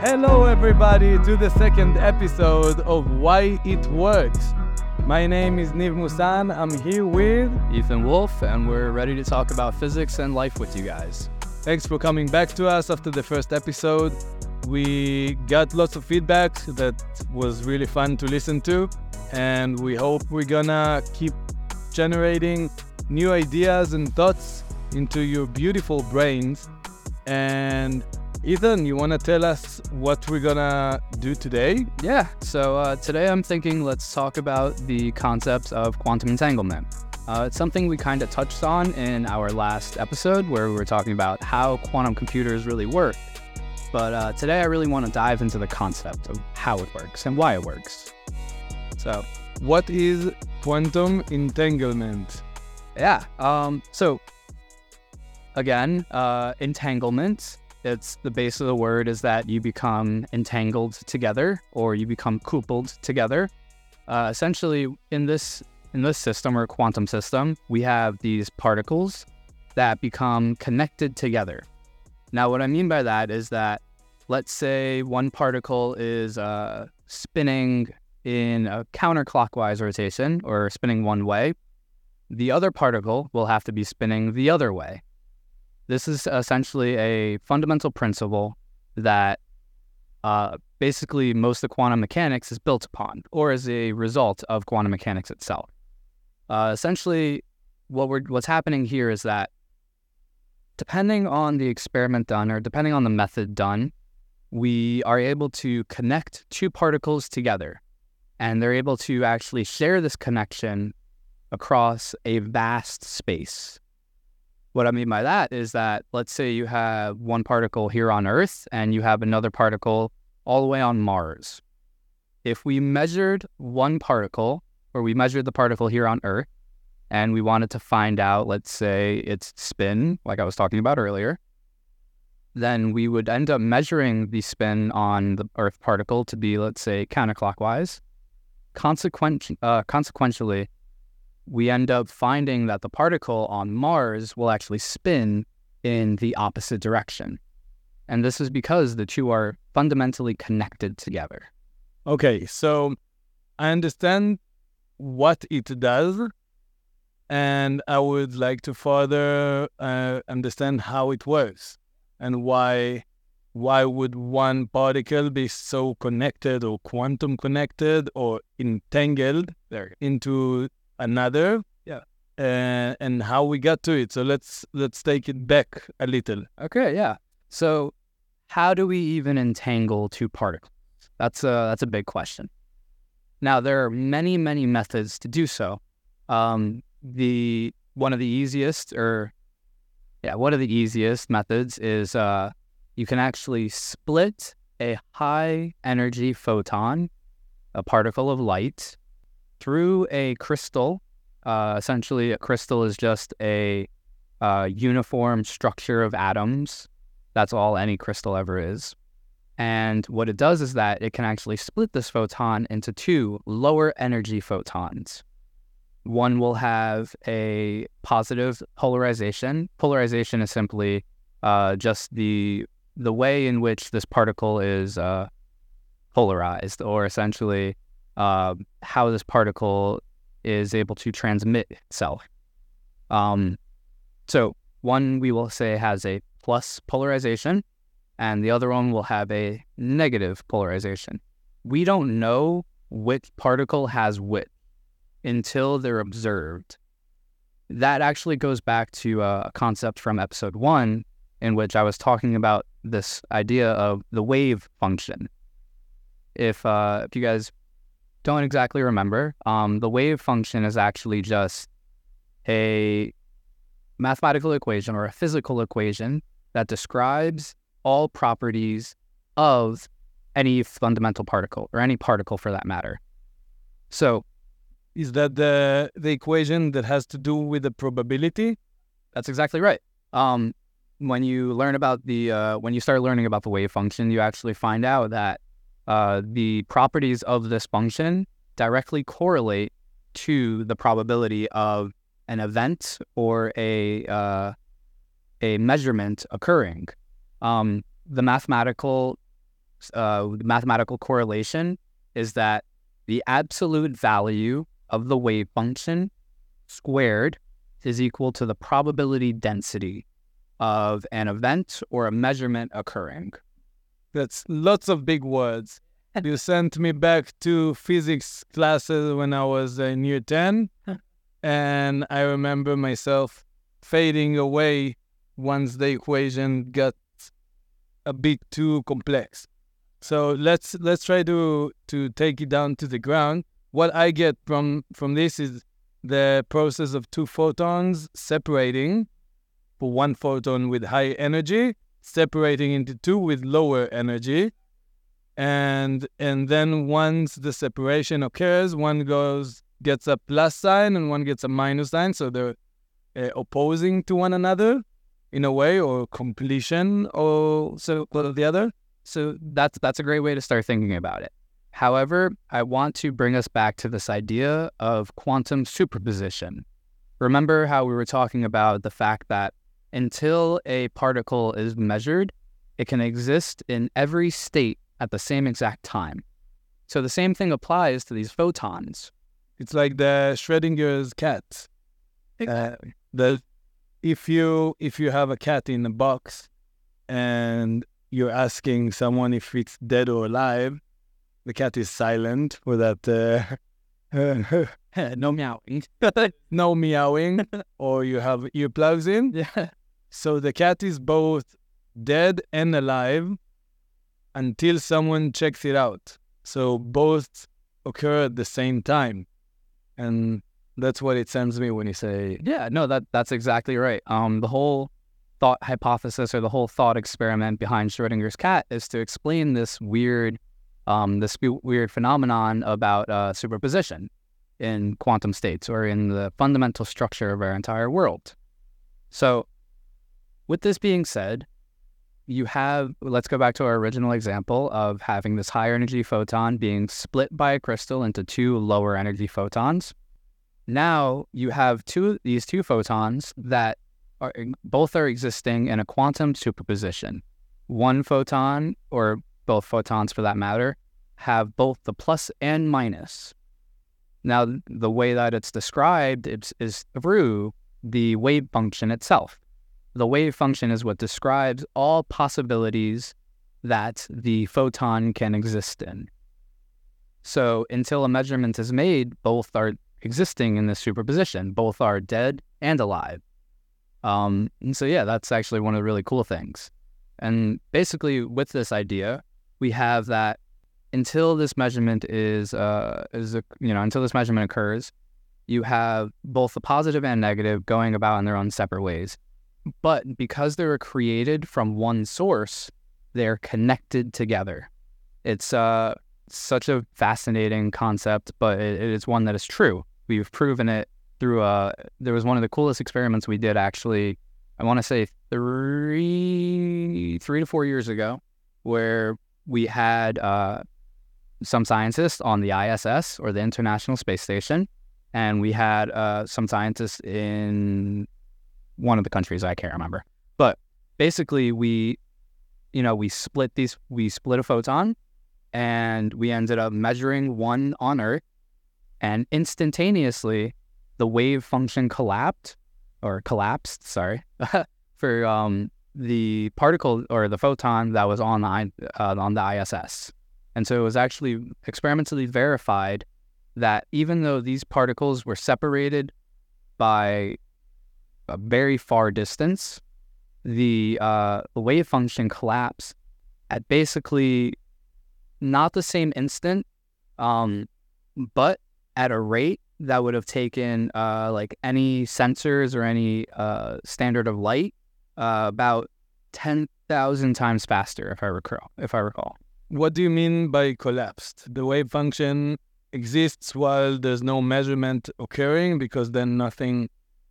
Hello, everybody, to the second episode of Why It Works. My name is Niv Musan. I'm here with Ethan Wolf, and we're ready to talk about physics and life with you guys. Thanks for coming back to us after the first episode. We got lots of feedback that was really fun to listen to, and we hope we're gonna keep generating new ideas and thoughts into your beautiful brains. And Ethan, you want to tell us what we're gonna do today? Yeah, so uh, today I'm thinking let's talk about the concepts of quantum entanglement. Uh, it's something we kind of touched on in our last episode where we were talking about how quantum computers really work. But uh, today I really want to dive into the concept of how it works and why it works. So, what is quantum entanglement? Yeah, um, so again, uh, entanglement. It's the base of the word is that you become entangled together or you become coupled together. Uh, essentially, in this in this system or quantum system, we have these particles that become connected together. Now, what I mean by that is that let's say one particle is uh, spinning in a counterclockwise rotation or spinning one way, the other particle will have to be spinning the other way. This is essentially a fundamental principle that uh, basically most of quantum mechanics is built upon or is a result of quantum mechanics itself. Uh, essentially, what we're what's happening here is that depending on the experiment done or depending on the method done, we are able to connect two particles together, and they're able to actually share this connection across a vast space. What I mean by that is that let's say you have one particle here on Earth and you have another particle all the way on Mars. If we measured one particle or we measured the particle here on Earth and we wanted to find out, let's say, its spin, like I was talking about earlier, then we would end up measuring the spin on the Earth particle to be, let's say, counterclockwise. Consequent, uh, consequentially, we end up finding that the particle on Mars will actually spin in the opposite direction. And this is because the two are fundamentally connected together. Okay, so I understand what it does, and I would like to further uh, understand how it works and why why would one particle be so connected or quantum connected or entangled into another yeah. uh, and how we got to it. So let's let's take it back a little. Okay yeah. So how do we even entangle two particles? That's a that's a big question. Now, there are many, many methods to do so. Um, the one of the easiest, or yeah, one of the easiest methods is uh, you can actually split a high energy photon, a particle of light, through a crystal. Uh, essentially, a crystal is just a uh, uniform structure of atoms. That's all any crystal ever is. And what it does is that it can actually split this photon into two lower energy photons. One will have a positive polarization. Polarization is simply uh, just the the way in which this particle is uh, polarized, or essentially uh, how this particle is able to transmit itself. Um, so one we will say has a plus polarization, and the other one will have a negative polarization. We don't know which particle has which until they're observed. That actually goes back to a concept from episode one, in which I was talking about this idea of the wave function. If uh, if you guys don't exactly remember, um, the wave function is actually just a mathematical equation or a physical equation that describes all properties of any fundamental particle or any particle for that matter. So, is that the the equation that has to do with the probability? That's exactly right. Um, when you learn about the uh, when you start learning about the wave function, you actually find out that uh, the properties of this function directly correlate to the probability of an event or a uh, a measurement occurring um, the mathematical uh, mathematical correlation is that the absolute value of the wave function squared is equal to the probability density of an event or a measurement occurring. That's lots of big words. You sent me back to physics classes when I was in year 10, and I remember myself fading away once the equation got a bit too complex. So let's let's try to to take it down to the ground. What I get from from this is the process of two photons separating for one photon with high energy, separating into two with lower energy. And and then once the separation occurs, one goes gets a plus sign and one gets a minus sign, so they're uh, opposing to one another in a way, or completion, or so or the other. So that's that's a great way to start thinking about it. However, I want to bring us back to this idea of quantum superposition. Remember how we were talking about the fact that until a particle is measured, it can exist in every state at the same exact time. So the same thing applies to these photons. It's like the Schrodinger's cat. Uh, the if you if you have a cat in a box and you're asking someone if it's dead or alive, the cat is silent for that uh, no meowing, no meowing, or you have earplugs in. Yeah. So the cat is both dead and alive until someone checks it out. So both occur at the same time. And that's what it sends me when you say Yeah, no, that that's exactly right. Um the whole thought hypothesis or the whole thought experiment behind Schrodinger's cat is to explain this weird um this weird phenomenon about uh, superposition in quantum states or in the fundamental structure of our entire world. So with this being said, you have, let's go back to our original example of having this higher energy photon being split by a crystal into two lower energy photons. Now you have two these two photons that are both are existing in a quantum superposition. One photon, or both photons for that matter, have both the plus and minus. Now, the way that it's described is, is through the wave function itself. The wave function is what describes all possibilities that the photon can exist in. So until a measurement is made, both are existing in this superposition. Both are dead and alive. Um, and so, yeah, that's actually one of the really cool things. And basically, with this idea, we have that until this measurement is, uh, is a, you know, until this measurement occurs, you have both the positive and negative going about in their own separate ways. But because they were created from one source, they're connected together. It's uh, such a fascinating concept, but it, it is one that is true. We've proven it through a. there was one of the coolest experiments we did actually I want to say three three to four years ago where we had uh, some scientists on the ISS or the International Space Station, and we had uh, some scientists in one of the countries I can't remember. But basically, we, you know, we split these, we split a photon, and we ended up measuring one on Earth, and instantaneously, the wave function collapsed or collapsed. Sorry, for um, the particle or the photon that was on the uh, on the ISS, and so it was actually experimentally verified that even though these particles were separated by a very far distance, the uh, wave function collapse at basically not the same instant, um, but at a rate that would have taken uh, like any sensors or any uh, standard of light uh, about ten thousand times faster, if I recall. If I recall. What do you mean by collapsed? The wave function exists while there's no measurement occurring because then nothing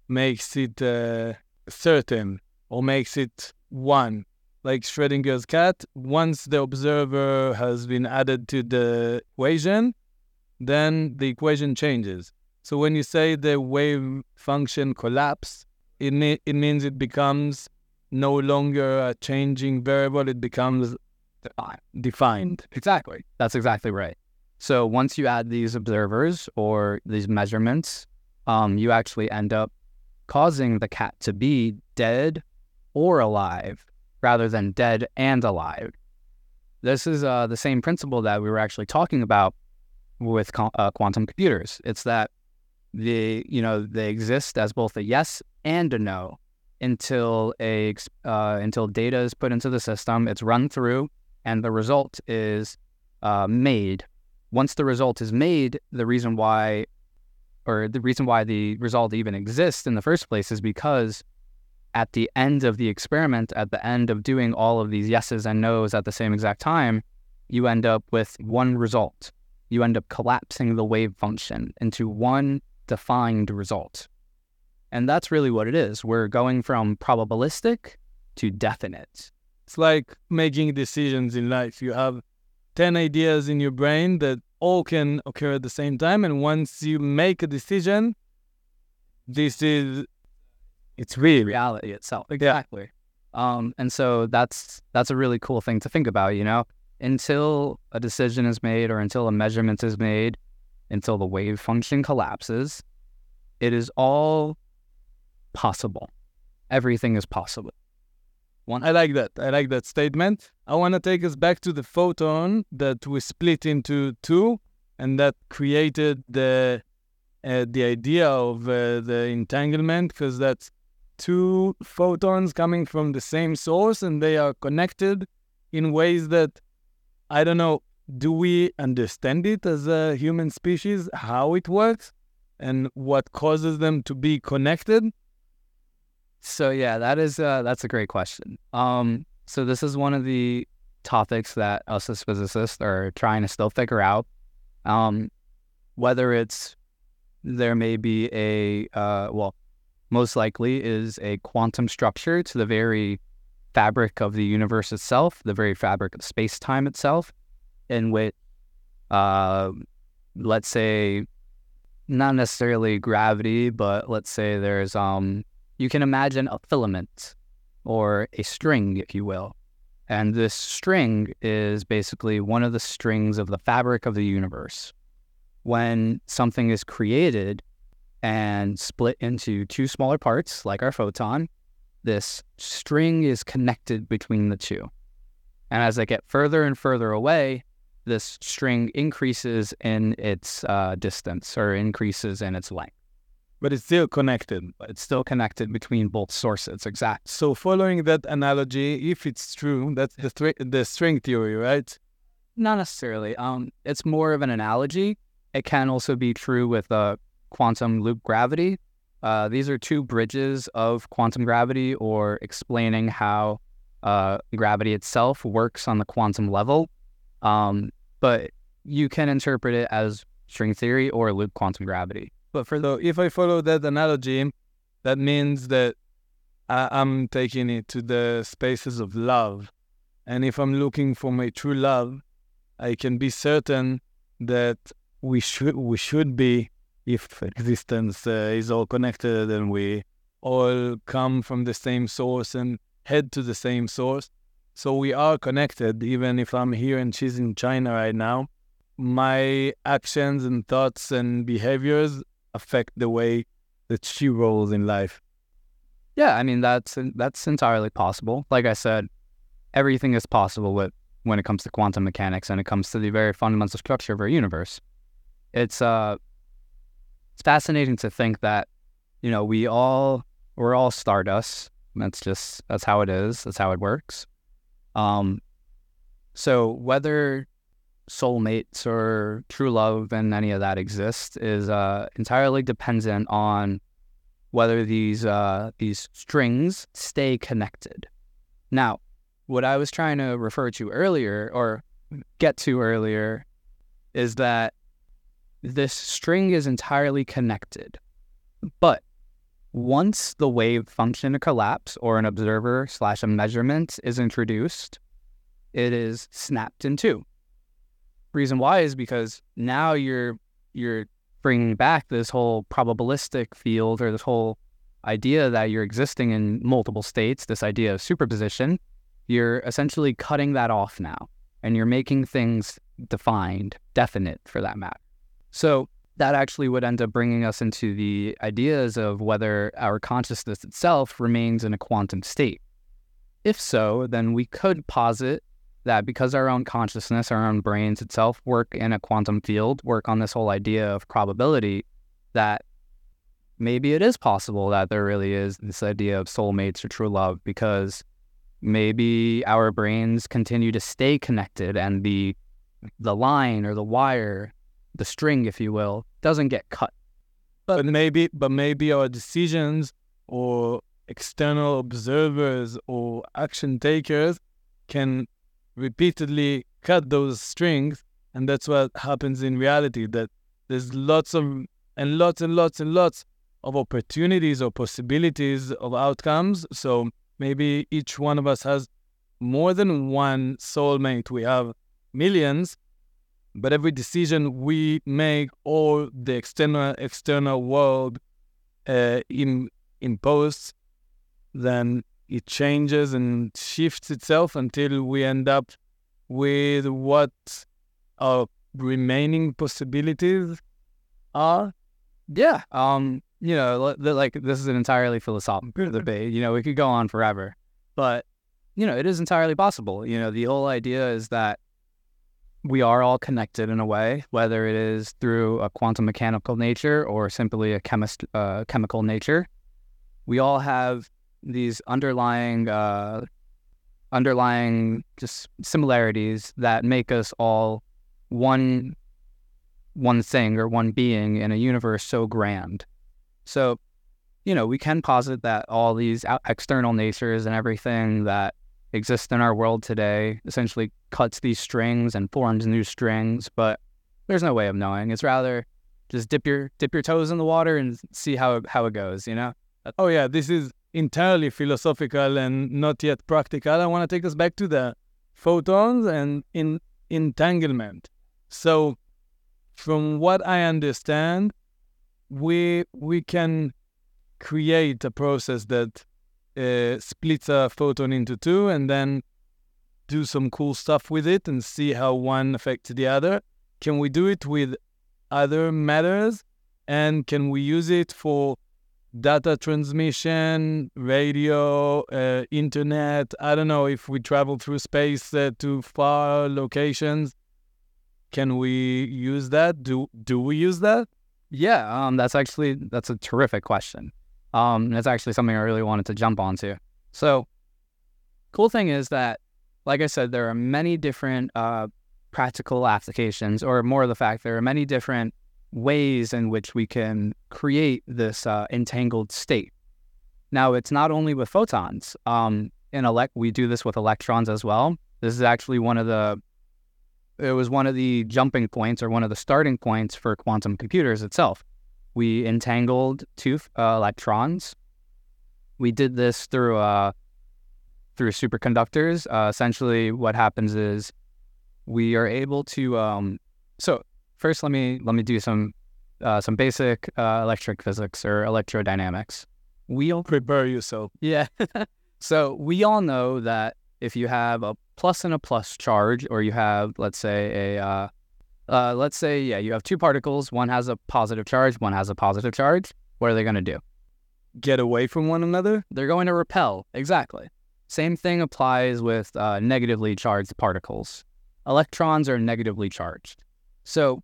makes it uh, certain or makes it one. Like Schrodinger's cat, once the observer has been added to the equation, then the equation changes. So when you say the wave function collapse, it, it means it becomes no longer a changing variable, it becomes defined. Exactly. That's exactly right. So once you add these observers or these measurements, um, you actually end up causing the cat to be dead or alive rather than dead and alive. This is uh, the same principle that we were actually talking about with co- uh, quantum computers. It's that the you know they exist as both a yes and a no until a uh, until data is put into the system, it's run through, and the result is uh, made. Once the result is made, the reason why, or the reason why the result even exists in the first place is because at the end of the experiment, at the end of doing all of these yeses and nos at the same exact time, you end up with one result. You end up collapsing the wave function into one defined result. And that's really what it is. We're going from probabilistic to definite. It's like making decisions in life. You have 10 ideas in your brain that all can occur at the same time. And once you make a decision, this is, it's really reality itself. Exactly. Um, and so that's that's a really cool thing to think about, you know? Until a decision is made or until a measurement is made, until the wave function collapses, it is all possible. Everything is possible. One. I like that. I like that statement. I want to take us back to the photon that we split into two, and that created the uh, the idea of uh, the entanglement, because that's two photons coming from the same source, and they are connected in ways that I don't know. Do we understand it as a human species? How it works, and what causes them to be connected? So yeah, that is uh, that's a great question. Um, so this is one of the topics that us as physicists are trying to still figure out. Um, whether it's there may be a uh, well, most likely is a quantum structure to the very fabric of the universe itself, the very fabric of space time itself, in which, uh, let's say, not necessarily gravity, but let's say there's um you can imagine a filament or a string, if you will. And this string is basically one of the strings of the fabric of the universe. When something is created and split into two smaller parts, like our photon, this string is connected between the two. And as they get further and further away, this string increases in its uh, distance or increases in its length but it's still connected. It's still connected between both sources. Exact. So following that analogy, if it's true, that's the the string theory, right? Not necessarily. Um, it's more of an analogy. It can also be true with uh, quantum loop gravity. Uh, these are two bridges of quantum gravity, or explaining how uh, gravity itself works on the quantum level. Um, but you can interpret it as string theory or loop quantum gravity. But for the if I follow that analogy, that means that I, I'm taking it to the spaces of love. And if I'm looking for my true love, I can be certain that we should we should be if existence uh, is all connected and we all come from the same source and head to the same source. So we are connected, even if I'm here and she's in China right now. My actions and thoughts and behaviors affect the way that she rolls in life. Yeah, I mean that's that's entirely possible. Like I said, everything is possible with when it comes to quantum mechanics and it comes to the very fundamental structure of our universe. It's uh it's fascinating to think that you know we all we're all stardust. That's just that's how it is. That's how it works. Um, so whether soulmates or true love and any of that exists is uh, entirely dependent on whether these uh, these strings stay connected. Now, what I was trying to refer to earlier or get to earlier is that this string is entirely connected. But once the wave function collapse or an observer slash a measurement is introduced, it is snapped in two reason why is because now you're you're bringing back this whole probabilistic field or this whole idea that you're existing in multiple states, this idea of superposition, you're essentially cutting that off now. and you're making things defined, definite for that matter. So that actually would end up bringing us into the ideas of whether our consciousness itself remains in a quantum state. If so, then we could posit that because our own consciousness, our own brains itself work in a quantum field, work on this whole idea of probability, that maybe it is possible that there really is this idea of soulmates or true love because maybe our brains continue to stay connected and the the line or the wire the string, if you will, doesn't get cut. But, but maybe, but maybe our decisions or external observers or action takers can repeatedly cut those strings, and that's what happens in reality. That there's lots of and lots and lots and lots of opportunities or possibilities of outcomes. So maybe each one of us has more than one soulmate. We have millions, but every decision we make or the external external world uh, in, imposes, then it changes and shifts itself until we end up with what our remaining possibilities are. Yeah. Um. You know, like this is an entirely philosophical debate. You know, we could go on forever, but you know, it is entirely possible. You know, the whole idea is that we are all connected in a way, whether it is through a quantum mechanical nature or simply a chemist, uh, chemical nature. We all have these underlying, uh, underlying just similarities that make us all one, one thing or one being in a universe so grand. So, you know, we can posit that all these external natures and everything that exists in our world today essentially cuts these strings and forms new strings, but there's no way of knowing. It's rather just dip your dip your toes in the water and see how how it goes, you know? Oh yeah, this is entirely philosophical and not yet practical. I want to take us back to the photons and in entanglement. So from what I understand, we we can create a process that uh, splits a photon into two and then do some cool stuff with it and see how one affects the other? Can we do it with other matters? And can we use it for data transmission, radio, uh, internet? I don't know if we travel through space uh, to far locations. Can we use that? Do do we use that? Yeah, um, that's actually that's a terrific question. Um, it's actually something I really wanted to jump onto. So, cool thing is that, like I said, there are many different uh, practical applications, or more of the fact, there are many different ways in which we can create this uh, entangled state. Now, it's not only with photons. Um, in elect, we do this with electrons as well. This is actually one of the it was one of the jumping points or one of the starting points for quantum computers itself we entangled two uh, electrons. We did this through uh, through superconductors. Uh, essentially, what happens is we are able to. Um, so first, let me let me do some uh, some basic uh, electric physics or electrodynamics. We all prepare yourself. Yeah. so we all know that if you have a plus and a plus charge, or you have, let's say, a uh, uh, let's say, yeah, you have two particles. One has a positive charge, one has a positive charge. What are they going to do? Get away from one another? They're going to repel. Exactly. Same thing applies with uh, negatively charged particles. Electrons are negatively charged. So,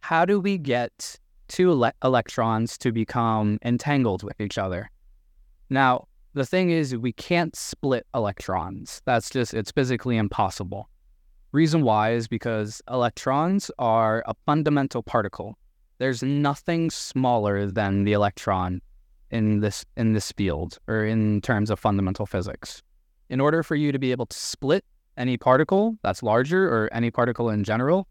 how do we get two ele- electrons to become entangled with each other? Now, the thing is, we can't split electrons. That's just, it's physically impossible. Reason why is because electrons are a fundamental particle. There's nothing smaller than the electron in this in this field or in terms of fundamental physics. In order for you to be able to split any particle that's larger or any particle in general,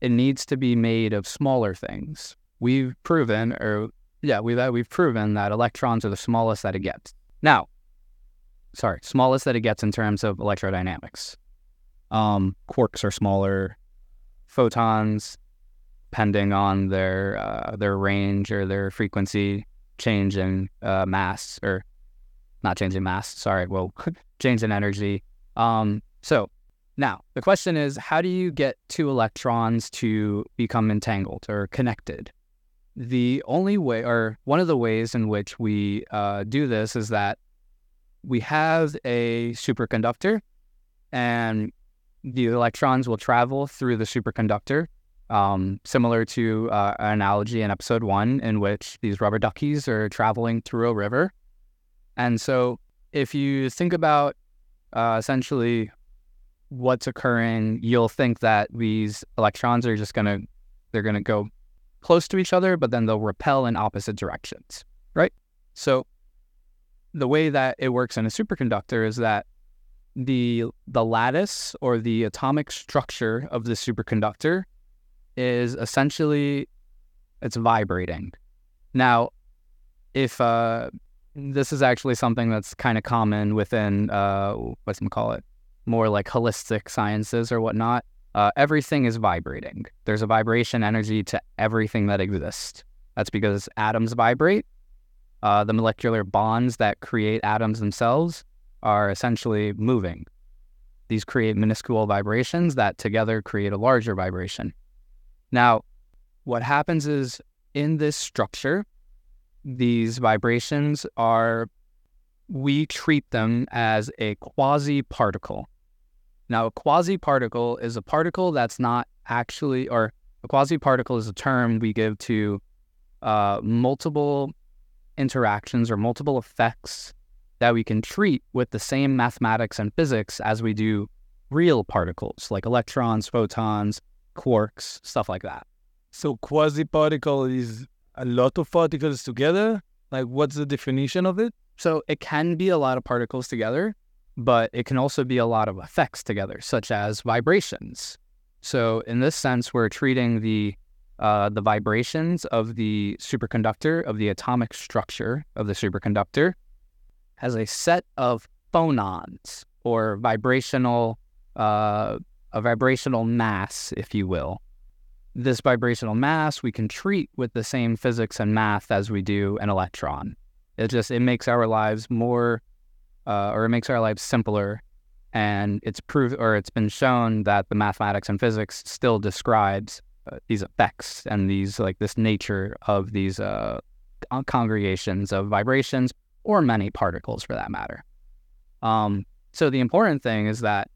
it needs to be made of smaller things. We've proven or yeah, we've we've proven that electrons are the smallest that it gets. Now, sorry, smallest that it gets in terms of electrodynamics. Um, quarks are smaller. Photons, depending on their uh, their range or their frequency, change in uh, mass or not change in mass. Sorry, well, change in energy. Um, so Now, the question is how do you get two electrons to become entangled or connected? The only way, or one of the ways in which we uh, do this, is that we have a superconductor and the electrons will travel through the superconductor, um, similar to uh, an analogy in episode one, in which these rubber duckies are traveling through a river. And so, if you think about uh, essentially what's occurring, you'll think that these electrons are just gonna they're gonna go close to each other, but then they'll repel in opposite directions, right? So, the way that it works in a superconductor is that the the lattice or the atomic structure of the superconductor is essentially it's vibrating. Now, if uh, this is actually something that's kind of common within uh, what's call it, more like holistic sciences or whatnot. Uh, everything is vibrating. There's a vibration energy to everything that exists. That's because atoms vibrate. Uh, the molecular bonds that create atoms themselves are essentially moving. These create minuscule vibrations that together create a larger vibration. Now, what happens is in this structure, these vibrations are, we treat them as a quasi particle. Now, a quasi particle is a particle that's not actually, or a quasi particle is a term we give to uh, multiple interactions or multiple effects that we can treat with the same mathematics and physics as we do real particles like electrons, photons, quarks, stuff like that. So quasi particle is a lot of particles together? Like what's the definition of it? So it can be a lot of particles together, but it can also be a lot of effects together, such as vibrations. So in this sense, we're treating the uh, the vibrations of the superconductor of the atomic structure of the superconductor as a set of phonons or vibrational uh, a vibrational mass, if you will. This vibrational mass we can treat with the same physics and math as we do an electron. It just it makes our lives more, uh, or it makes our lives simpler, and it's proved or it's been shown that the mathematics and physics still describes uh, these effects and these like this nature of these uh, congregations of vibrations or many particles for that matter. Um, so the important thing is that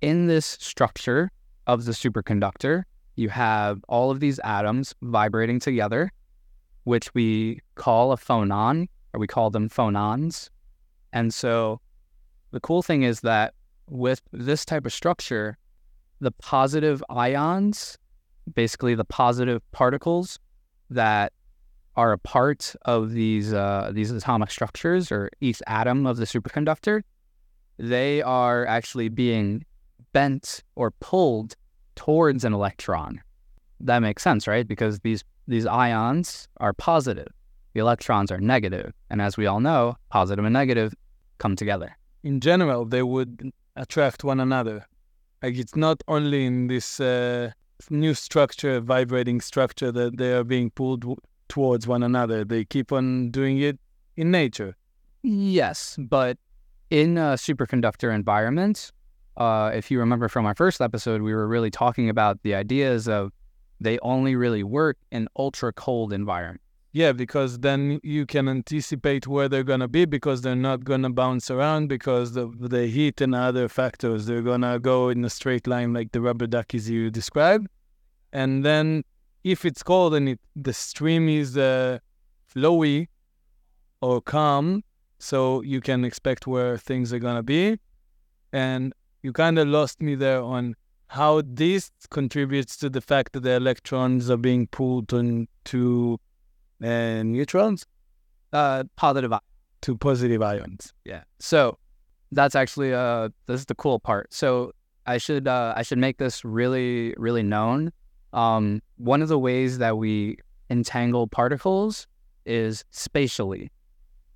in this structure of the superconductor, you have all of these atoms vibrating together, which we call a phonon, or we call them phonons. And so the cool thing is that with this type of structure, the positive ions, basically the positive particles that are a part of these uh, these atomic structures or each atom of the superconductor, they are actually being bent or pulled towards an electron. That makes sense, right? Because these these ions are positive, the electrons are negative, and as we all know, positive and negative come together. In general, they would attract one another. Like it's not only in this uh, new structure, vibrating structure, that they are being pulled towards one another. They keep on doing it in nature. Yes, but in a superconductor environment, uh, if you remember from our first episode, we were really talking about the ideas of they only really work in ultra cold environment. Yeah, because then you can anticipate where they're gonna be because they're not gonna bounce around because of the heat and other factors. They're gonna go in a straight line like the rubber duckies you described, and then if it's cold and it, the stream is uh, flowy or calm, so you can expect where things are gonna be. And you kind of lost me there on how this contributes to the fact that the electrons are being pulled into uh, neutrons, uh, positive to positive ions. Yeah. So that's actually uh this is the cool part. So I should uh, I should make this really really known um, one of the ways that we entangle particles is spatially.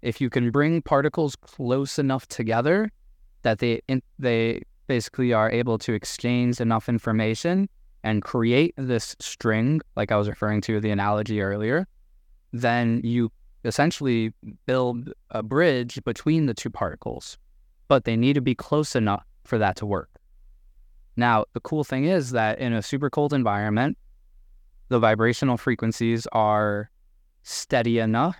If you can bring particles close enough together that they in, they basically are able to exchange enough information and create this string, like I was referring to the analogy earlier, then you essentially build a bridge between the two particles. But they need to be close enough for that to work. Now, the cool thing is that in a super cold environment, the vibrational frequencies are steady enough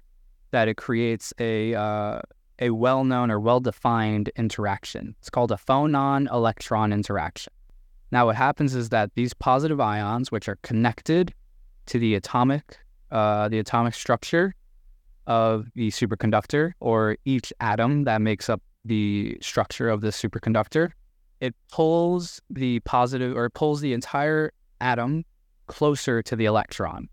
that it creates a uh, a well-known or well-defined interaction. It's called a phonon-electron interaction. Now, what happens is that these positive ions, which are connected to the atomic uh, the atomic structure of the superconductor, or each atom that makes up the structure of the superconductor, it pulls the positive or it pulls the entire atom closer to the electron.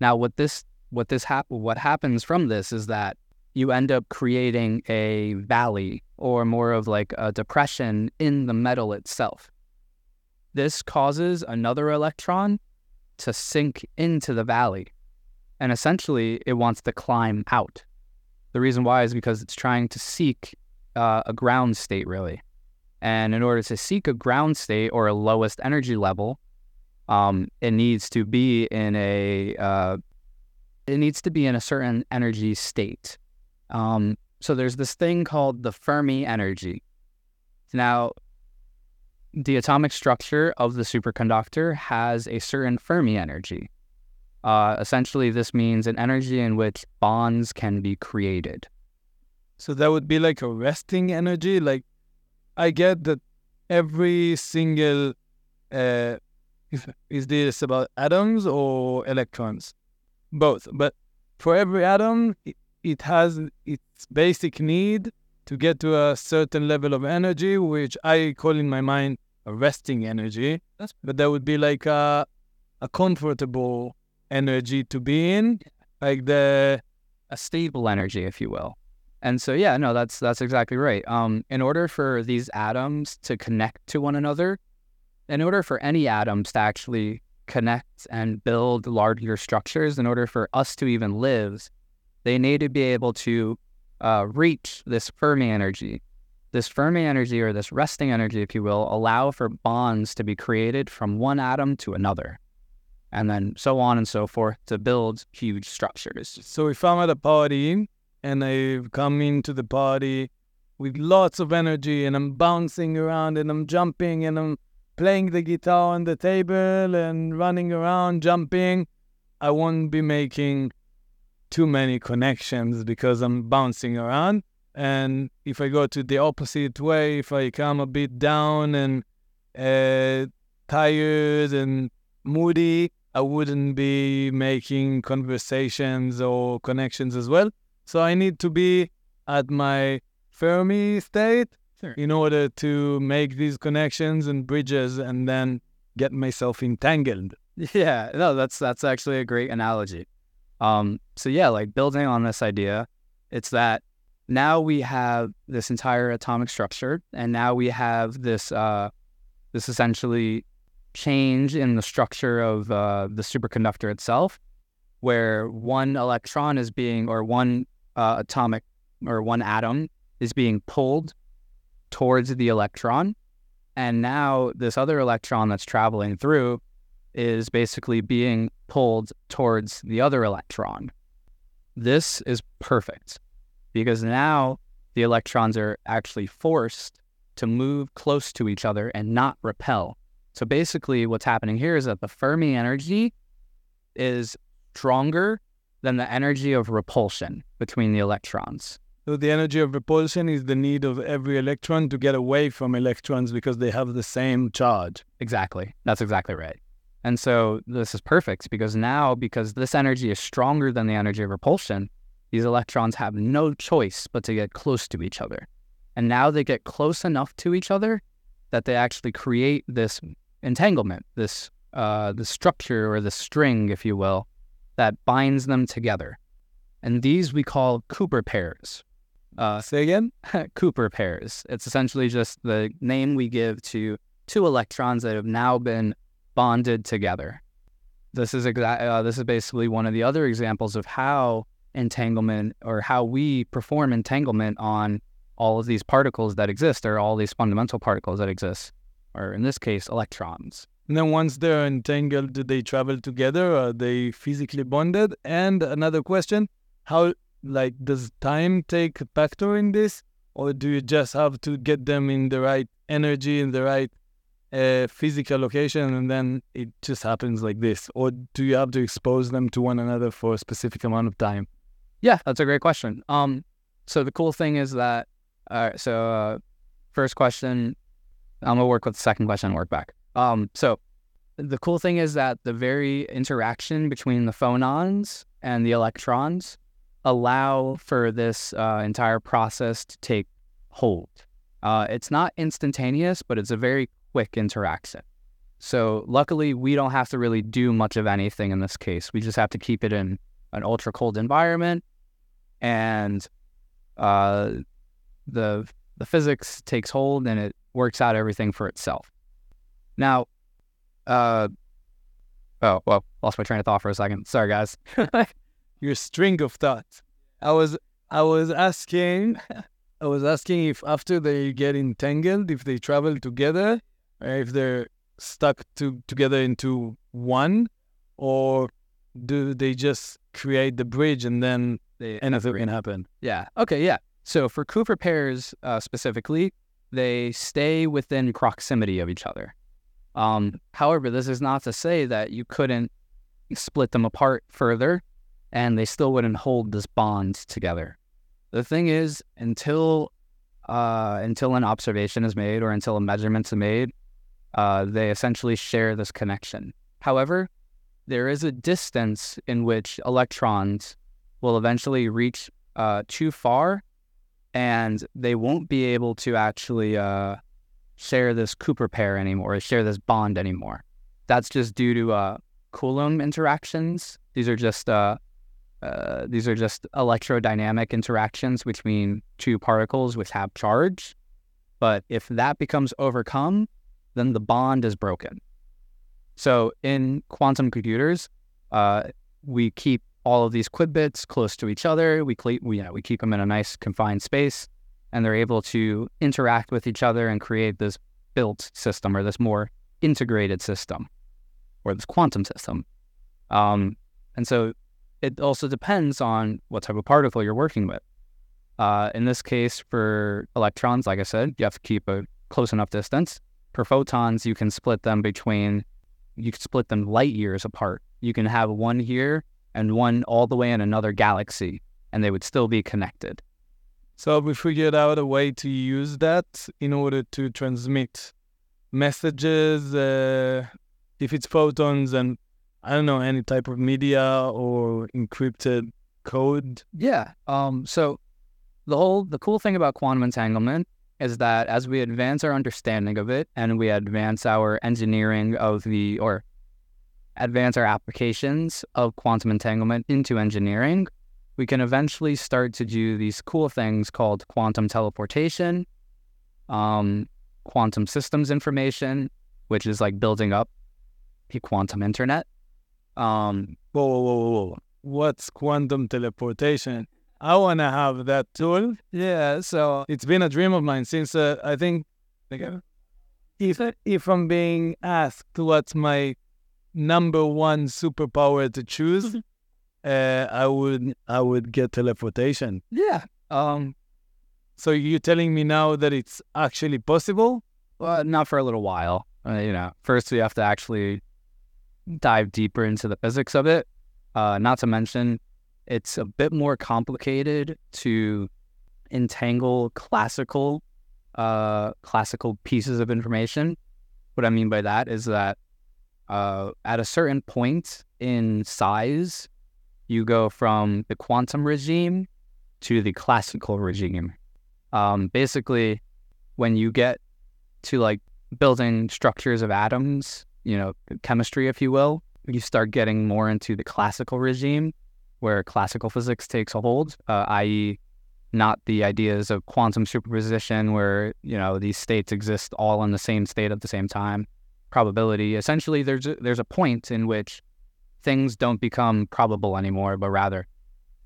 Now, what this what this hap- what happens from this is that you end up creating a valley or more of like a depression in the metal itself. This causes another electron to sink into the valley, and essentially it wants to climb out. The reason why is because it's trying to seek uh, a ground state, really. And in order to seek a ground state or a lowest energy level, um, it needs to be in a uh, it needs to be in a certain energy state. Um, so there's this thing called the Fermi energy. Now, the atomic structure of the superconductor has a certain Fermi energy. Uh, essentially, this means an energy in which bonds can be created. So that would be like a resting energy. Like I get that every single uh, is this about atoms or electrons? Both. But for every atom, it, it has its basic need to get to a certain level of energy, which I call in my mind a resting energy. But that would be like a, a comfortable energy to be in, like the a stable energy, if you will. And so, yeah, no, that's that's exactly right. Um, in order for these atoms to connect to one another, in order for any atoms to actually connect and build larger structures, in order for us to even live, they need to be able to uh, reach this Fermi energy. This Fermi energy, or this resting energy, if you will, allow for bonds to be created from one atom to another, and then so on and so forth to build huge structures. So if I'm at a party and I've come into the party with lots of energy and I'm bouncing around and I'm jumping and I'm playing the guitar on the table and running around, jumping, I won't be making too many connections because I'm bouncing around. And if I go to the opposite way, if I come a bit down and uh, tired and moody, I wouldn't be making conversations or connections as well. So I need to be at my Fermi state sure. in order to make these connections and bridges and then get myself entangled. Yeah, no, that's that's actually a great analogy. Um, so yeah, like building on this idea, it's that now we have this entire atomic structure, and now we have this uh, this essentially change in the structure of uh, the superconductor itself, where one electron is being, or one uh, atomic or one atom is being pulled towards the electron. And now this other electron that's traveling through is basically being pulled towards the other electron. This is perfect because now the electrons are actually forced to move close to each other and not repel. So basically, what's happening here is that the Fermi energy is stronger than the energy of repulsion between the electrons. So the energy of repulsion is the need of every electron to get away from electrons because they have the same charge. Exactly. That's exactly right. And so this is perfect because now, because this energy is stronger than the energy of repulsion, these electrons have no choice but to get close to each other. And now they get close enough to each other that they actually create this entanglement, this uh, the structure or the string, if you will, that binds them together. And these we call Cooper pairs. Uh, Say again? Cooper pairs. It's essentially just the name we give to two electrons that have now been bonded together. This is exa- uh, this is basically one of the other examples of how entanglement or how we perform entanglement on all of these particles that exist or all these fundamental particles that exist, or in this case, electrons. And then once they're entangled, do they travel together? Are they physically bonded? And another question, how like does time take a factor in this? Or do you just have to get them in the right energy, in the right a physical location and then it just happens like this? Or do you have to expose them to one another for a specific amount of time? Yeah, that's a great question. Um, so the cool thing is that, uh, so uh, first question, I'm gonna work with the second question and work back. Um, so the cool thing is that the very interaction between the phonons and the electrons allow for this uh, entire process to take hold. Uh, it's not instantaneous, but it's a very quick interaction. So luckily, we don't have to really do much of anything in this case. We just have to keep it in an ultra cold environment, and uh, the the physics takes hold and it works out everything for itself. Now, uh, oh well, lost my train of thought for a second. Sorry, guys. Your string of thoughts. I was I was asking I was asking if after they get entangled, if they travel together, or if they're stuck to, together into one, or do they just create the bridge and then They anything can happen? Yeah. Okay. Yeah. So for Cooper pairs uh, specifically, they stay within proximity of each other. Um, however, this is not to say that you couldn't split them apart further, and they still wouldn't hold this bond together. The thing is, until uh, until an observation is made or until a measurement is made, uh, they essentially share this connection. However, there is a distance in which electrons will eventually reach uh, too far, and they won't be able to actually uh, share this Cooper pair anymore, or share this bond anymore. That's just due to uh, Coulomb interactions. These are just uh, uh, these are just electrodynamic interactions between two particles which have charge. But if that becomes overcome, then the bond is broken. So in quantum computers, uh, we keep all of these qubits close to each other. We, cle- we, know, we keep them in a nice confined space, and they're able to interact with each other and create this built system or this more integrated system or this quantum system. Um, and so it also depends on what type of particle you're working with. Uh, in this case, for electrons, like I said, you have to keep a close enough distance. For photons, you can split them between, you can split them light years apart. You can have one here and one all the way in another galaxy, and they would still be connected. So we figured out a way to use that in order to transmit messages, uh, if it's photons and I don't know any type of media or encrypted code. Yeah. Um, so the whole the cool thing about quantum entanglement is that as we advance our understanding of it and we advance our engineering of the or advance our applications of quantum entanglement into engineering, we can eventually start to do these cool things called quantum teleportation, um, quantum systems information, which is like building up a quantum internet. Um, Whoa, whoa, whoa, whoa, whoa. What's quantum teleportation? I want to have that tool. yeah, so It's been a dream of mine since uh, I think if if I'm being asked what's my number one superpower to choose, uh, I would I would get teleportation. yeah, um, So you're telling me now that it's actually possible? Well, not for a little while. Uh, you know, first we have to actually dive deeper into the physics of it. Uh, not to mention, it's a bit more complicated to entangle classical, uh, classical pieces of information. What I mean by that is that uh, at a certain point in size, you go from the quantum regime to the classical regime. Um, basically, when you get to like building structures of atoms, you know, chemistry, if you will, you start getting more into the classical regime where classical physics takes a hold, uh, i.e., not the ideas of quantum superposition where, you know, these states exist all in the same state at the same time. Probability. Essentially, there's a, there's a point in which things don't become probable anymore, but rather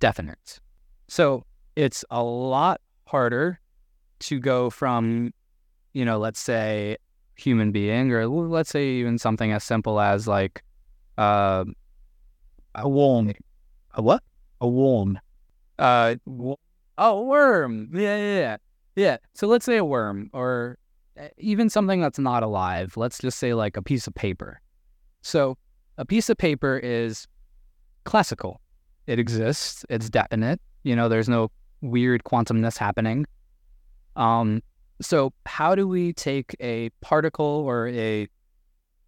definite. So it's a lot harder to go from, you know, let's say human being, or let's say even something as simple as like uh, a worm. A what? A worm. Uh, wo- oh, worm. Yeah, yeah, yeah. Yeah. So let's say a worm, or even something that's not alive, let's just say like a piece of paper. So a piece of paper is classical. It exists, it's definite. You know, there's no weird quantumness happening. Um, so how do we take a particle or a,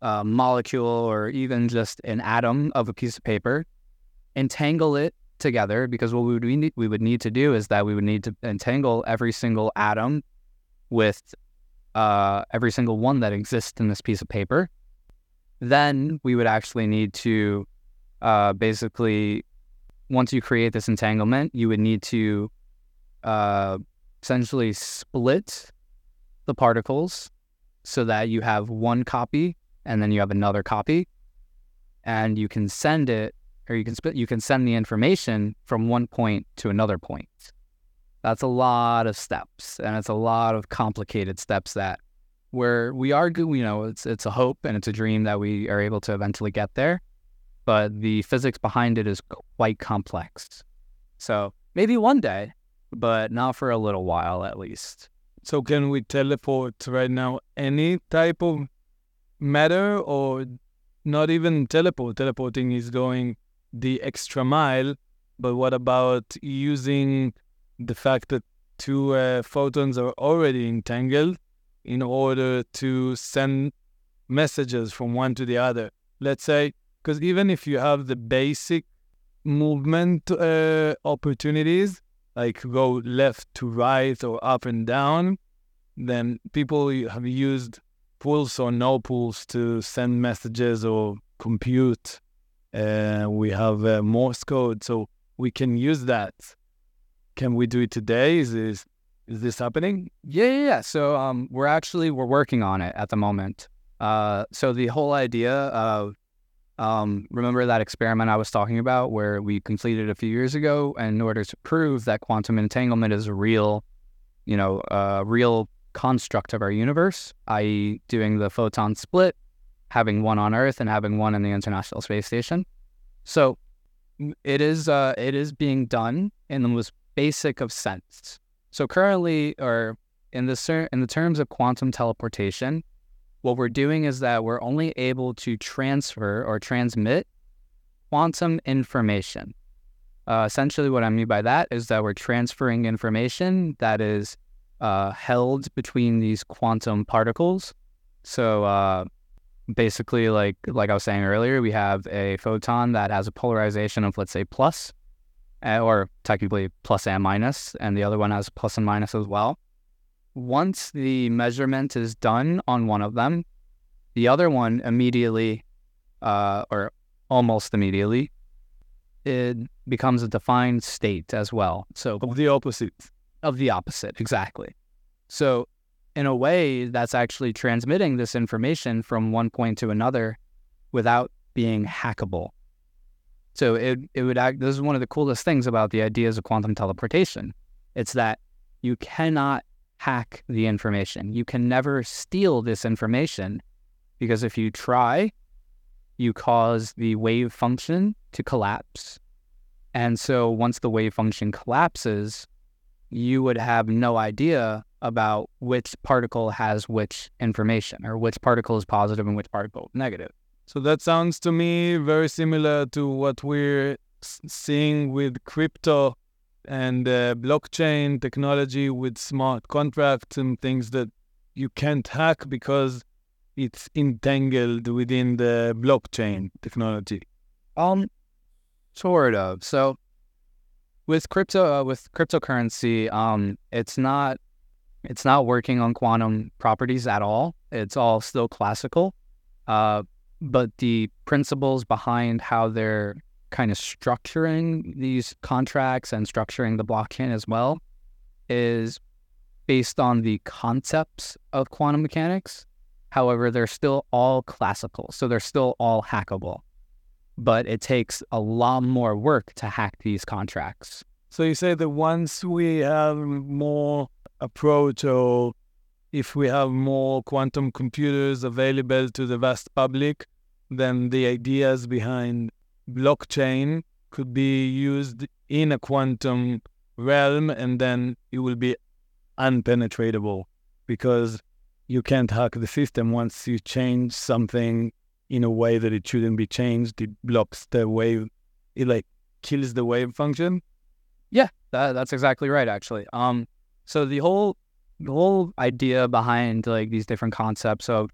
a molecule or even just an atom of a piece of paper, entangle it together? Because what we would need, we would need to do is that we would need to entangle every single atom with uh, every single one that exists in this piece of paper. Then we would actually need to uh, basically, once you create this entanglement, you would need to uh, essentially split the particles so that you have one copy and then you have another copy and you can send it or you can split you can send the information from one point to another point that's a lot of steps and it's a lot of complicated steps that where we are you know it's it's a hope and it's a dream that we are able to eventually get there but the physics behind it is quite complex so maybe one day but not for a little while at least so can we teleport right now any type of matter or not even teleport? Teleporting is going the extra mile, but what about using the fact that two uh, photons are already entangled in order to send messages from one to the other? Let's say, because even if you have the basic movement uh, opportunities, like go left to right or up and down, then people have used pulse or no pulse to send messages or compute. Uh, we have uh, Morse code, so we can use that. Can we do it today? Is this is this happening? Yeah, yeah. yeah. So um, we're actually we're working on it at the moment. Uh, so the whole idea of um, remember that experiment I was talking about where we completed a few years ago in order to prove that quantum entanglement is a real, you know, a real construct of our universe, i.e., doing the photon split, having one on Earth and having one in the International Space Station. So it is uh, it is being done in the most basic of sense. So currently, or in the in the terms of quantum teleportation, what we're doing is that we're only able to transfer or transmit quantum information. Uh, essentially, what I mean by that is that we're transferring information that is uh, held between these quantum particles. So uh, basically, like like I was saying earlier, we have a photon that has a polarization of let's say plus, or technically plus and minus, and the other one has plus and minus as well. Once the measurement is done on one of them, the other one immediately, uh, or almost immediately, it becomes a defined state as well. So of the opposite. Of the opposite, exactly. So in a way, that's actually transmitting this information from one point to another without being hackable. So it it would act. This is one of the coolest things about the ideas of quantum teleportation. It's that you cannot hack the information. You can never steal this information because if you try, you cause the wave function to collapse. And so once the wave function collapses, you would have no idea about which particle has which information or which particle is positive and which particle is negative. So that sounds to me very similar to what we're seeing with crypto and uh, blockchain technology with smart contracts and things that you can't hack because it's entangled within the blockchain technology. Um, sort of. So with crypto, uh, with cryptocurrency, um, it's not, it's not working on quantum properties at all. It's all still classical. Uh, but the principles behind how they're kind of structuring these contracts and structuring the blockchain as well is based on the concepts of quantum mechanics. However, they're still all classical, so they're still all hackable. But it takes a lot more work to hack these contracts. So you say that once we have more approach or if we have more quantum computers available to the vast public, then the ideas behind blockchain could be used in a quantum realm and then it will be unpenetratable because you can't hack the system once you change something in a way that it shouldn't be changed. It blocks the wave. It like kills the wave function. Yeah, that, that's exactly right. Actually, um, so the whole the whole idea behind like these different concepts of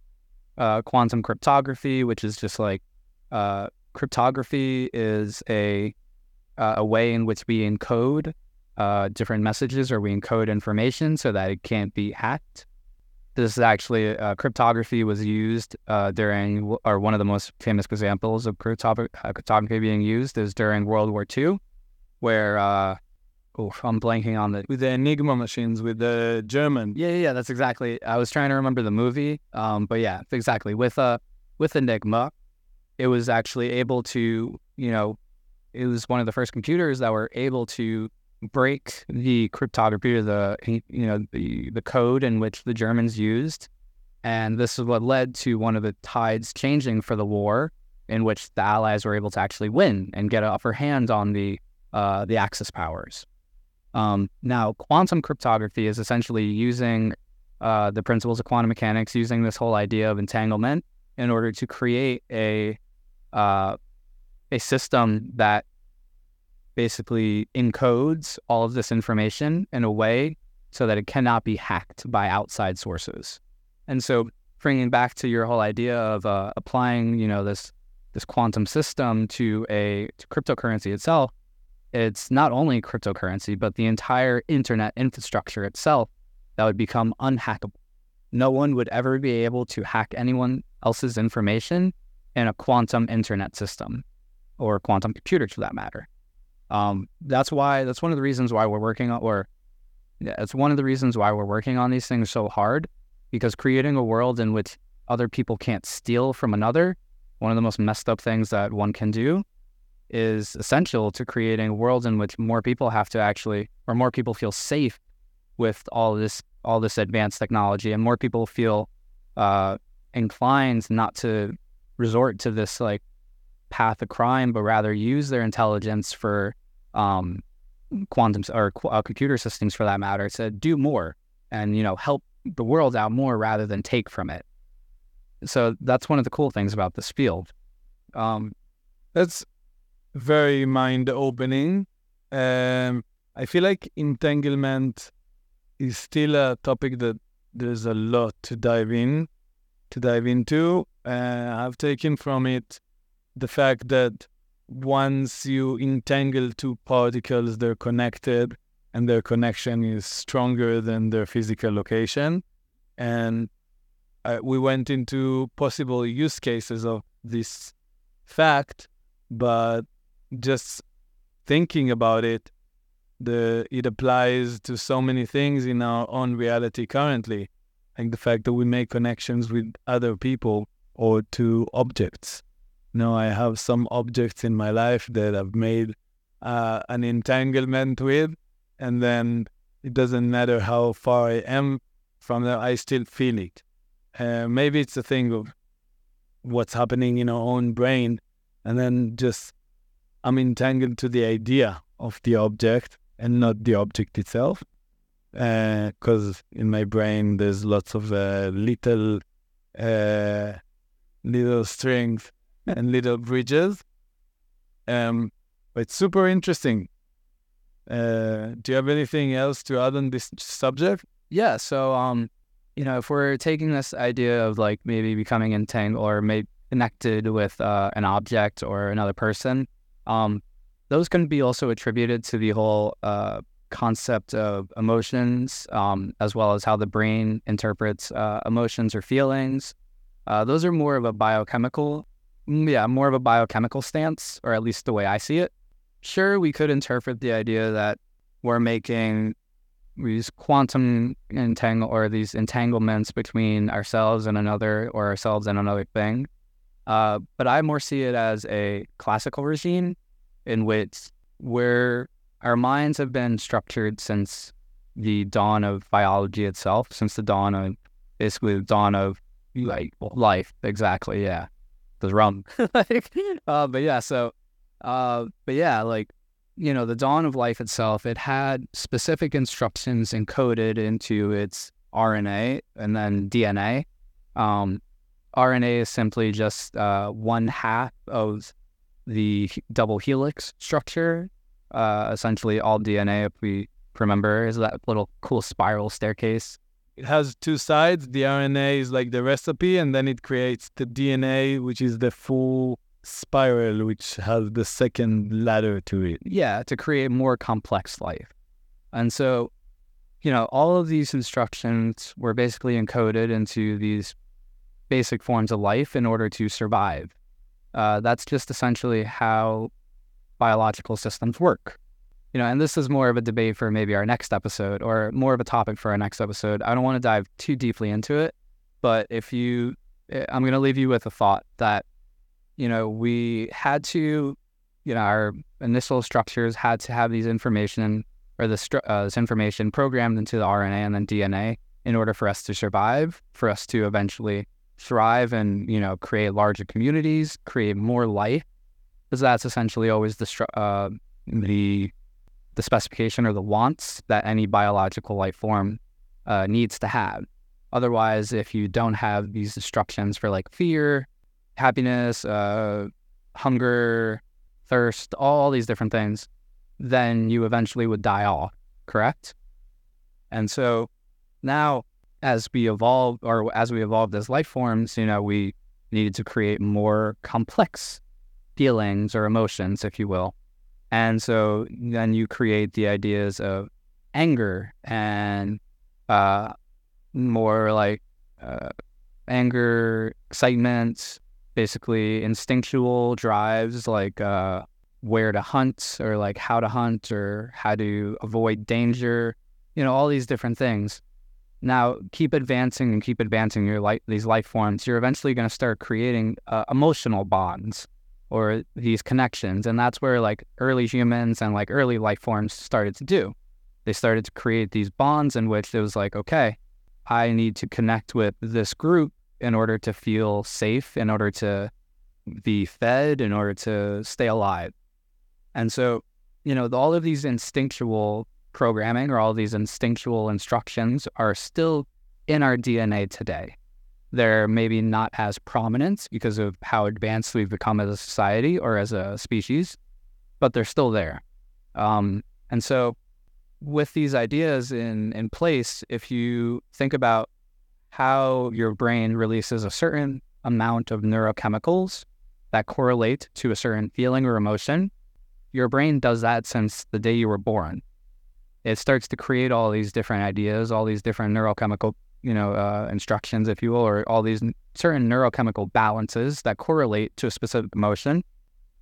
uh, quantum cryptography, which is just like uh, cryptography is a uh, a way in which we encode uh, different messages or we encode information so that it can't be hacked. This is actually uh, cryptography was used during, or one of the most famous examples of cryptography being used is during World War II, where Oh, I'm blanking on the with the Enigma machines with the German. Yeah, yeah, that's exactly. I was trying to remember the movie, um, but yeah, exactly. With uh, with Enigma, it was actually able to, you know, it was one of the first computers that were able to break the cryptography or the you know the the code in which the Germans used, and this is what led to one of the tides changing for the war, in which the Allies were able to actually win and get an upper hand on the uh, the Axis powers. Um, now, quantum cryptography is essentially using uh, the principles of quantum mechanics, using this whole idea of entanglement in order to create a uh, a system that basically encodes all of this information in a way so that it cannot be hacked by outside sources. And so, bringing back to your whole idea of uh, applying, you know, this this quantum system to a to cryptocurrency itself, it's not only cryptocurrency, but the entire internet infrastructure itself that would become unhackable. No one would ever be able to hack anyone else's information in a quantum internet system or quantum computers for that matter. Um, that's why, that's one of the reasons why we're working on, or yeah, it's one of the reasons why we're working on these things so hard because creating a world in which other people can't steal from another, one of the most messed up things that one can do is essential to creating a world in which more people have to actually, or more people feel safe with all this, all this advanced technology, and more people feel uh, inclined not to resort to this like path of crime, but rather use their intelligence for um, quantum or uh, computer systems, for that matter, to do more and you know help the world out more rather than take from it. So that's one of the cool things about this field. Um, that's very mind opening. Um, I feel like entanglement is still a topic that there's a lot to dive in, to dive into. Uh, I've taken from it the fact that once you entangle two particles, they're connected and their connection is stronger than their physical location. And uh, we went into possible use cases of this fact, but just thinking about it, the it applies to so many things in our own reality currently, like the fact that we make connections with other people or to objects. You I have some objects in my life that I've made uh, an entanglement with, and then it doesn't matter how far I am from them, I still feel it. Uh, maybe it's a thing of what's happening in our own brain, and then just I'm entangled to the idea of the object and not the object itself. Because uh, in my brain, there's lots of uh, little, uh, little strings and little bridges. Um, but it's super interesting. Uh, do you have anything else to add on this subject? Yeah. So, um, you know, if we're taking this idea of like maybe becoming entangled or maybe connected with uh, an object or another person, um, those can be also attributed to the whole uh, concept of emotions, um, as well as how the brain interprets uh, emotions or feelings. Uh, those are more of a biochemical, mm, yeah, more of a biochemical stance, or at least the way I see it. Sure, we could interpret the idea that we're making these quantum entangle or these entanglements between ourselves and another, or ourselves and another thing. Uh, but I more see it as a classical regime in which where our minds have been structured since the dawn of biology itself, since the dawn of basically the dawn of like life. Exactly. Yeah. The rum. like, uh, but yeah. So, uh, but yeah, like, you know, the dawn of life itself, it had specific instructions encoded into its RNA and then DNA. Um, RNA is simply just uh, one half of the double helix structure. Uh, essentially, all DNA, if we remember, is that little cool spiral staircase. It has two sides. The RNA is like the recipe, and then it creates the DNA, which is the full spiral, which has the second ladder to it. Yeah, to create more complex life. And so, you know, all of these instructions were basically encoded into these basic forms of life in order to survive. Uh, that's just essentially how biological systems work. You know, and this is more of a debate for maybe our next episode or more of a topic for our next episode. I don't want to dive too deeply into it, but if you, eh, I'm going to leave you with a thought that, you know, we had to, you know, our initial structures had to have these information or this, uh, this information programmed into the RNA and then DNA in order for us to survive, for us to eventually thrive and you know create larger communities, create more life, because that's essentially always the uh, the the specification or the wants that any biological life form uh, needs to have. Otherwise, if you don't have these instructions for like fear, happiness, uh, hunger, thirst, all these different things, then you eventually would die off, correct? And so now as we evolve or as we evolved as life forms, you know, we needed to create more complex feelings or emotions, if you will. And so then you create the ideas of anger and uh, more like uh, anger, excitement, basically instinctual drives like uh, where to hunt or like how to hunt or how to avoid danger, you know, all these different things. Now, keep advancing and keep advancing your life, these life forms. You're eventually going to start creating uh, emotional bonds or these connections, and that's where like early humans and like early life forms started to do. They started to create these bonds in which it was like, okay, I need to connect with this group in order to feel safe, in order to be fed, in order to stay alive. And so, you know, all of these instinctual programming or all these instinctual instructions are still in our DNA today. They're maybe not as prominent because of how advanced we've become as a society or as a species, but they're still there. Um, and so, with these ideas in, in place, if you think about how your brain releases a certain amount of neurochemicals that correlate to a certain feeling or emotion, your brain does that since the day you were born it starts to create all these different ideas, all these different neurochemical, you know, uh, instructions, if you will, or all these certain neurochemical balances that correlate to a specific emotion.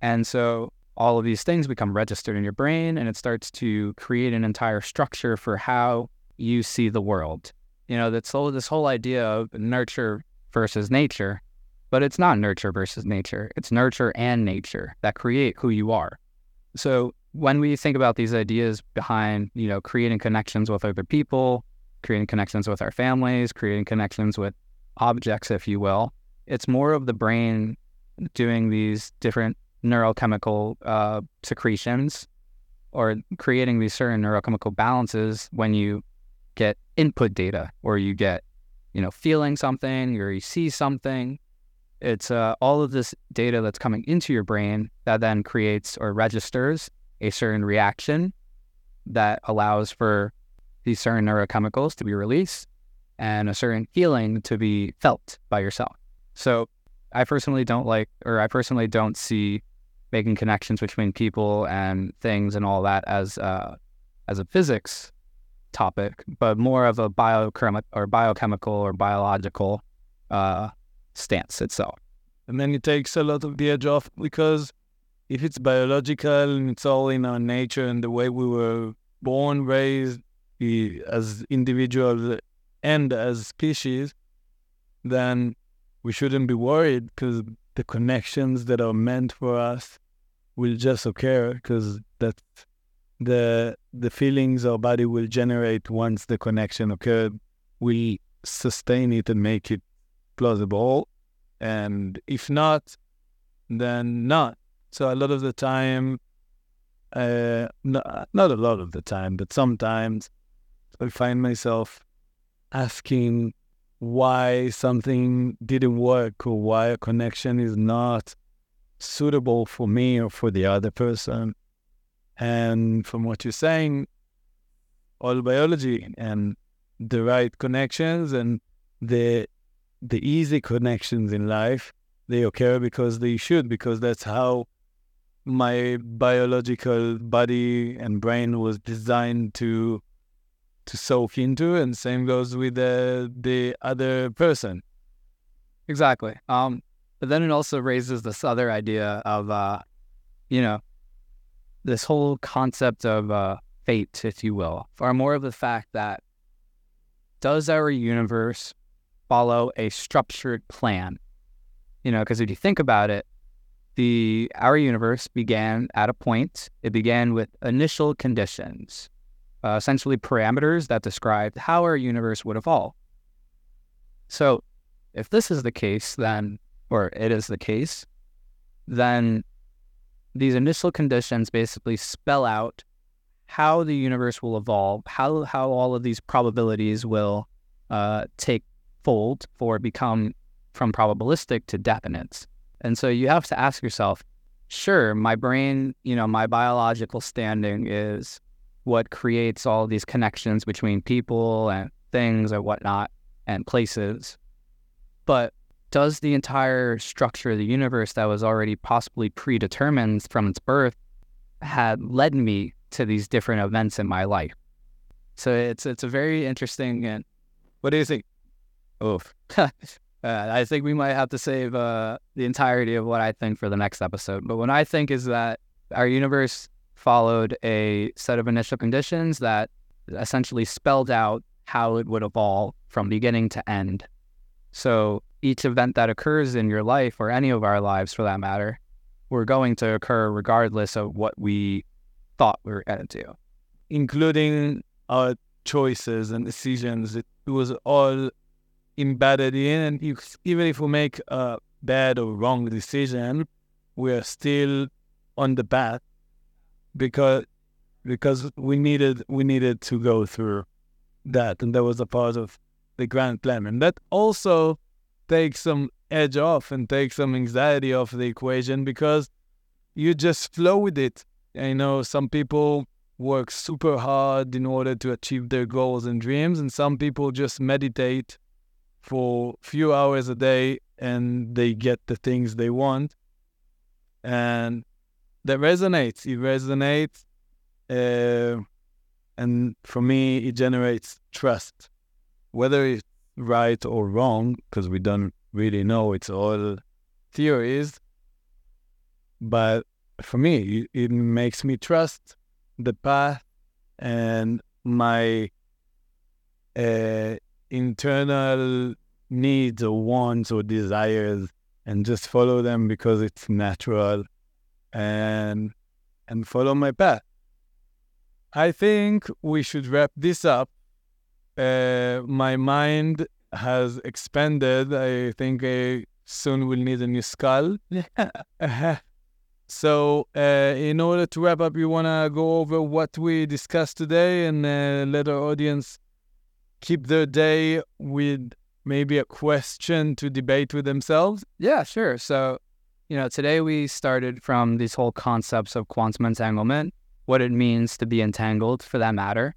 And so all of these things become registered in your brain and it starts to create an entire structure for how you see the world. You know, that's whole, this whole idea of nurture versus nature, but it's not nurture versus nature. It's nurture and nature that create who you are. So when we think about these ideas behind, you know, creating connections with other people, creating connections with our families, creating connections with objects, if you will, it's more of the brain doing these different neurochemical uh, secretions or creating these certain neurochemical balances when you get input data or you get, you know, feeling something or you see something. It's uh, all of this data that's coming into your brain that then creates or registers a certain reaction that allows for these certain neurochemicals to be released and a certain feeling to be felt by yourself. So I personally don't like, or I personally don't see making connections between people and things and all that as uh, as a physics topic, but more of a biochem or biochemical or biological uh, stance itself. And then it takes a lot of the edge off because if it's biological and it's all in our nature and the way we were born, raised as individuals and as species, then we shouldn't be worried because the connections that are meant for us will just occur because that's the the feelings our body will generate once the connection occurred. Will sustain it and make it plausible and if not then not so a lot of the time, uh, not, not a lot of the time, but sometimes I find myself asking why something didn't work or why a connection is not suitable for me or for the other person. And from what you're saying, all biology and the right connections and the the easy connections in life they occur because they should because that's how my biological body and brain was designed to to soak into and same goes with the the other person. Exactly. Um but then it also raises this other idea of uh you know this whole concept of uh fate if you will or more of the fact that does our universe follow a structured plan? You know because if you think about it the our universe began at a point it began with initial conditions uh, essentially parameters that described how our universe would evolve. So, if this is the case, then, or it is the case, then these initial conditions basically spell out how the universe will evolve, how how all of these probabilities will uh, take fold or become from probabilistic to definite. And so you have to ask yourself, sure, my brain, you know, my biological standing is what creates all these connections between people and things and whatnot and places. But does the entire structure of the universe that was already possibly predetermined from its birth had led me to these different events in my life? So it's it's a very interesting and what do you think? Oof. uh, I think we might have to save uh, the entirety of what I think for the next episode. But what I think is that our universe followed a set of initial conditions that essentially spelled out how it would evolve from beginning to end. So each event that occurs in your life, or any of our lives for that matter, were going to occur regardless of what we thought we were going to do. Including our choices and decisions. It was all embedded in. And if, even if we make a bad or wrong decision, we are still on the path because because we needed we needed to go through that, and that was a part of the grand plan, and that also takes some edge off and takes some anxiety off the equation because you just flow with it. I know some people work super hard in order to achieve their goals and dreams, and some people just meditate for a few hours a day and they get the things they want. And that resonates. It resonates, uh, and for me, it generates trust, whether it's right or wrong, because we don't really know. It's all theories, but for me, it, it makes me trust the path and my uh, internal needs or wants or desires and just follow them because it's natural and and follow my path. I think we should wrap this up. Uh, my mind has expanded. I think I soon will need a new skull. so, uh, in order to wrap up, you want to go over what we discussed today and uh, let our audience keep their day with maybe a question to debate with themselves? Yeah, sure. So, you know, today we started from these whole concepts of quantum entanglement, what it means to be entangled for that matter.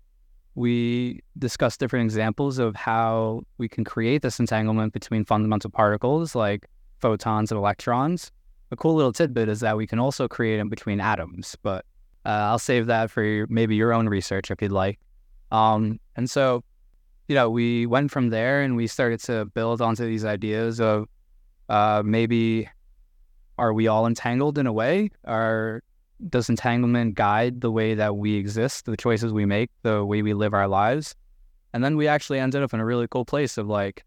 We discussed different examples of how we can create this entanglement between fundamental particles like photons and electrons. A cool little tidbit is that we can also create them between atoms, but uh, I'll save that for maybe your own research if you'd like. Um, and so, you know, we went from there and we started to build onto these ideas of uh, maybe are we all entangled in a way? Are does entanglement guide the way that we exist, the choices we make, the way we live our lives? And then we actually ended up in a really cool place of like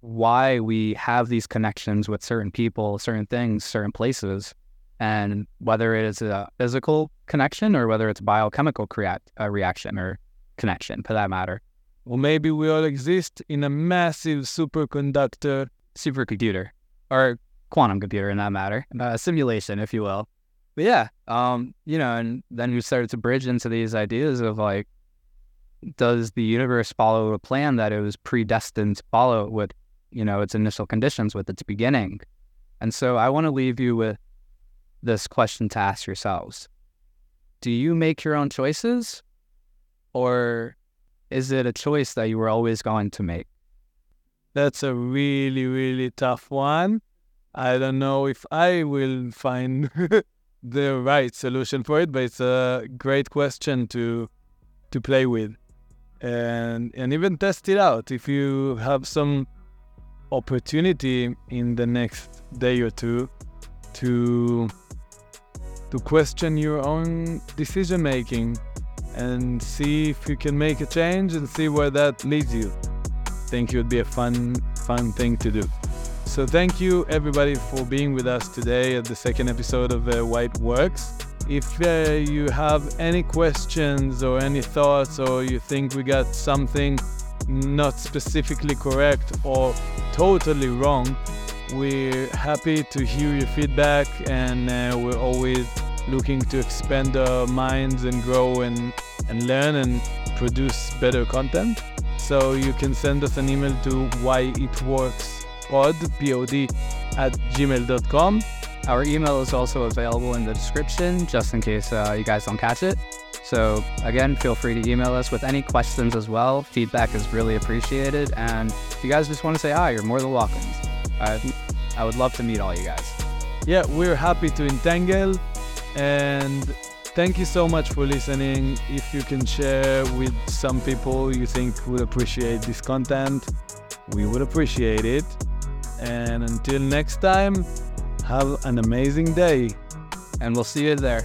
why we have these connections with certain people, certain things, certain places, and whether it is a physical connection or whether it's biochemical react, uh, reaction or connection for that matter. Or maybe we all exist in a massive superconductor supercomputer or quantum computer in that matter, uh, a simulation, if you will. But yeah, um, you know, and then we started to bridge into these ideas of like, does the universe follow a plan that it was predestined to follow with, you know, its initial conditions, with its beginning? And so I want to leave you with this question to ask yourselves Do you make your own choices? Or is it a choice that you were always going to make? That's a really, really tough one. I don't know if I will find the right solution for it, but it's a great question to to play with and and even test it out if you have some opportunity in the next day or two to to question your own decision making and see if you can make a change and see where that leads you. I think it would be a fun fun thing to do. So thank you everybody for being with us today at the second episode of uh, Why It Works. If uh, you have any questions or any thoughts or you think we got something not specifically correct or totally wrong, we're happy to hear your feedback and uh, we're always looking to expand our minds and grow and, and learn and produce better content. So you can send us an email to whyitworkspod, P-O-D, at gmail.com. Our email is also available in the description just in case uh, you guys don't catch it. So, again, feel free to email us with any questions as well. Feedback is really appreciated. And if you guys just want to say hi, you're more than welcome. I, I would love to meet all you guys. Yeah, we're happy to entangle. And thank you so much for listening. If you can share with some people you think would appreciate this content, we would appreciate it. And until next time, have an amazing day. And we'll see you there.